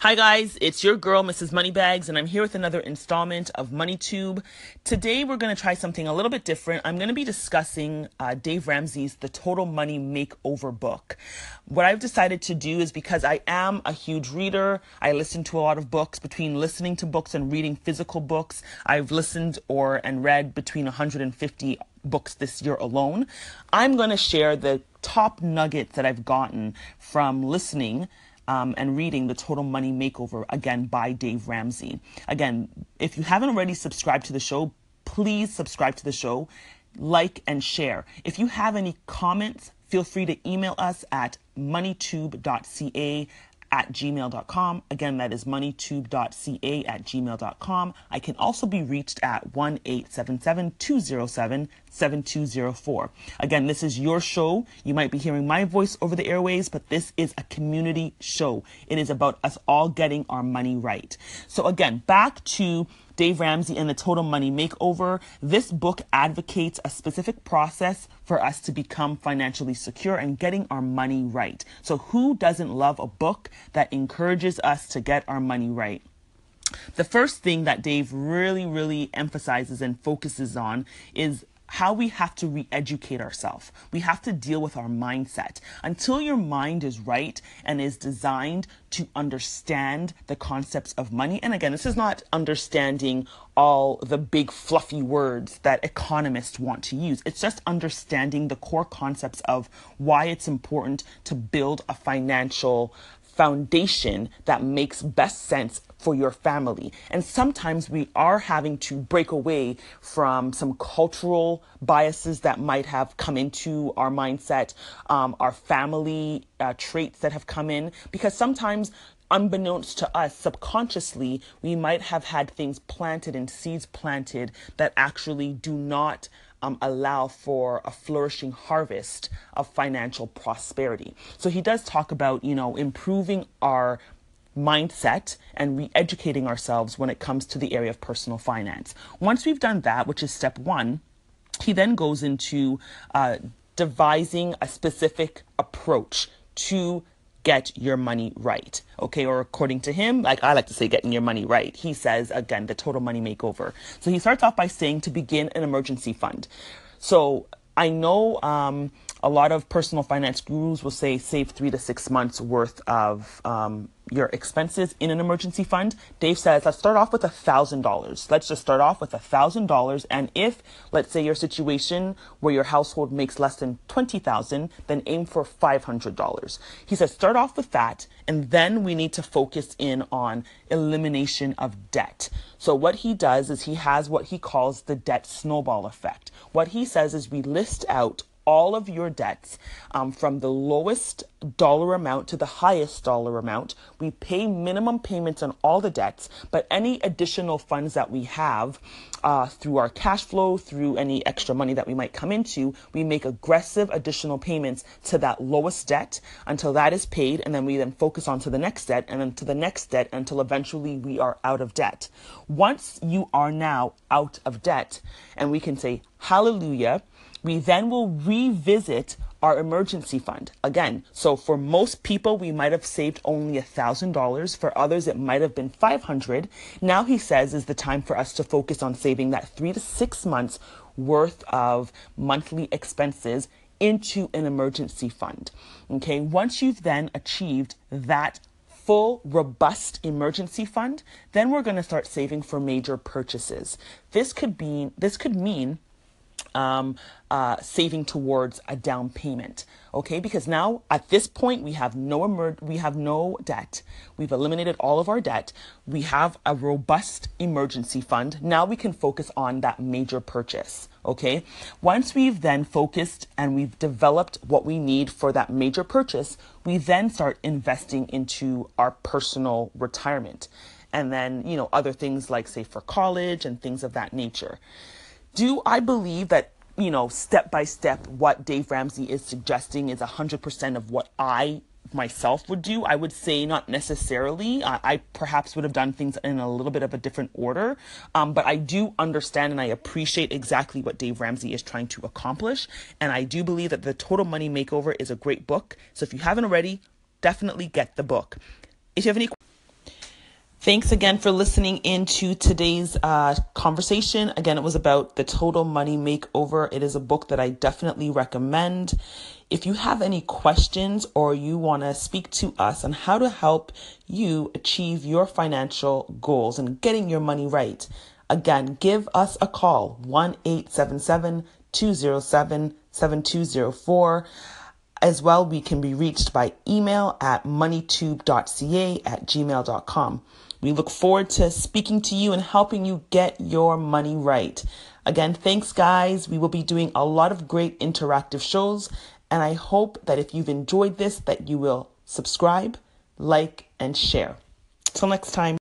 Hi guys, it's your girl, Mrs. Moneybags, and I'm here with another installment of MoneyTube. Today we're going to try something a little bit different. I'm going to be discussing uh, Dave Ramsey's The Total Money Makeover book. What I've decided to do is because I am a huge reader, I listen to a lot of books. Between listening to books and reading physical books, I've listened or and read between 150 books this year alone. I'm going to share the top nuggets that I've gotten from listening um, and reading The Total Money Makeover, again, by Dave Ramsey. Again, if you haven't already subscribed to the show, please subscribe to the show, like, and share. If you have any comments, feel free to email us at moneytube.ca at gmail.com. Again, that is moneytube.ca at gmail.com. I can also be reached at 1 877 207 7204. Again, this is your show. You might be hearing my voice over the airways, but this is a community show. It is about us all getting our money right. So, again, back to Dave Ramsey and the Total Money Makeover. This book advocates a specific process for us to become financially secure and getting our money right. So, who doesn't love a book that encourages us to get our money right? The first thing that Dave really, really emphasizes and focuses on is how we have to re educate ourselves. We have to deal with our mindset. Until your mind is right and is designed to understand the concepts of money, and again, this is not understanding all the big fluffy words that economists want to use. It's just understanding the core concepts of why it's important to build a financial foundation that makes best sense for your family. And sometimes we are having to break away from some cultural biases that might have come into our mindset, um, our family uh, traits that have come in, because sometimes unbeknownst to us, subconsciously, we might have had things planted and seeds planted that actually do not um, allow for a flourishing harvest of financial prosperity. So he does talk about, you know, improving our mindset and re-educating ourselves when it comes to the area of personal finance. Once we've done that, which is step one, he then goes into uh, devising a specific approach to get your money right. Okay, or according to him, like I like to say, getting your money right. He says, again, the total money makeover. So he starts off by saying to begin an emergency fund. So I know um, a lot of personal finance gurus will say save three to six months worth of um, your expenses in an emergency fund. Dave says, let's start off with a thousand dollars. Let's just start off with a thousand dollars. And if, let's say your situation where your household makes less than 20,000, then aim for $500. He says, start off with that. And then we need to focus in on elimination of debt. So what he does is he has what he calls the debt snowball effect. What he says is we list out all of your debts um, from the lowest dollar amount to the highest dollar amount. We pay minimum payments on all the debts, but any additional funds that we have uh, through our cash flow, through any extra money that we might come into, we make aggressive additional payments to that lowest debt until that is paid, and then we then focus on to the next debt and then to the next debt until eventually we are out of debt. Once you are now out of debt, and we can say, Hallelujah we then will revisit our emergency fund again. So for most people, we might have saved only a thousand dollars. For others, it might have been 500. Now he says is the time for us to focus on saving that three to six months worth of monthly expenses into an emergency fund. Okay. Once you've then achieved that full robust emergency fund, then we're going to start saving for major purchases. This could be, this could mean um, uh, saving towards a down payment. Okay, because now at this point we have no emer- we have no debt. We've eliminated all of our debt. We have a robust emergency fund. Now we can focus on that major purchase. Okay, once we've then focused and we've developed what we need for that major purchase, we then start investing into our personal retirement, and then you know other things like say for college and things of that nature. Do I believe that, you know, step by step, what Dave Ramsey is suggesting is 100% of what I myself would do? I would say not necessarily. I, I, perhaps would have done things in a little bit of a different order. Um, but I do understand and I appreciate exactly what Dave Ramsey is trying to accomplish. And I do believe that The Total Money Makeover is a great book. So if you haven't already, definitely get the book. If you have any Thanks again for listening into today's uh, conversation. Again, it was about the Total Money Makeover. It is a book that I definitely recommend. If you have any questions or you want to speak to us on how to help you achieve your financial goals and getting your money right, again, give us a call 1 877 207 7204. As well, we can be reached by email at moneytube.ca at gmail.com. We look forward to speaking to you and helping you get your money right. Again, thanks, guys. We will be doing a lot of great interactive shows, and I hope that if you've enjoyed this, that you will subscribe, like, and share. Till next time.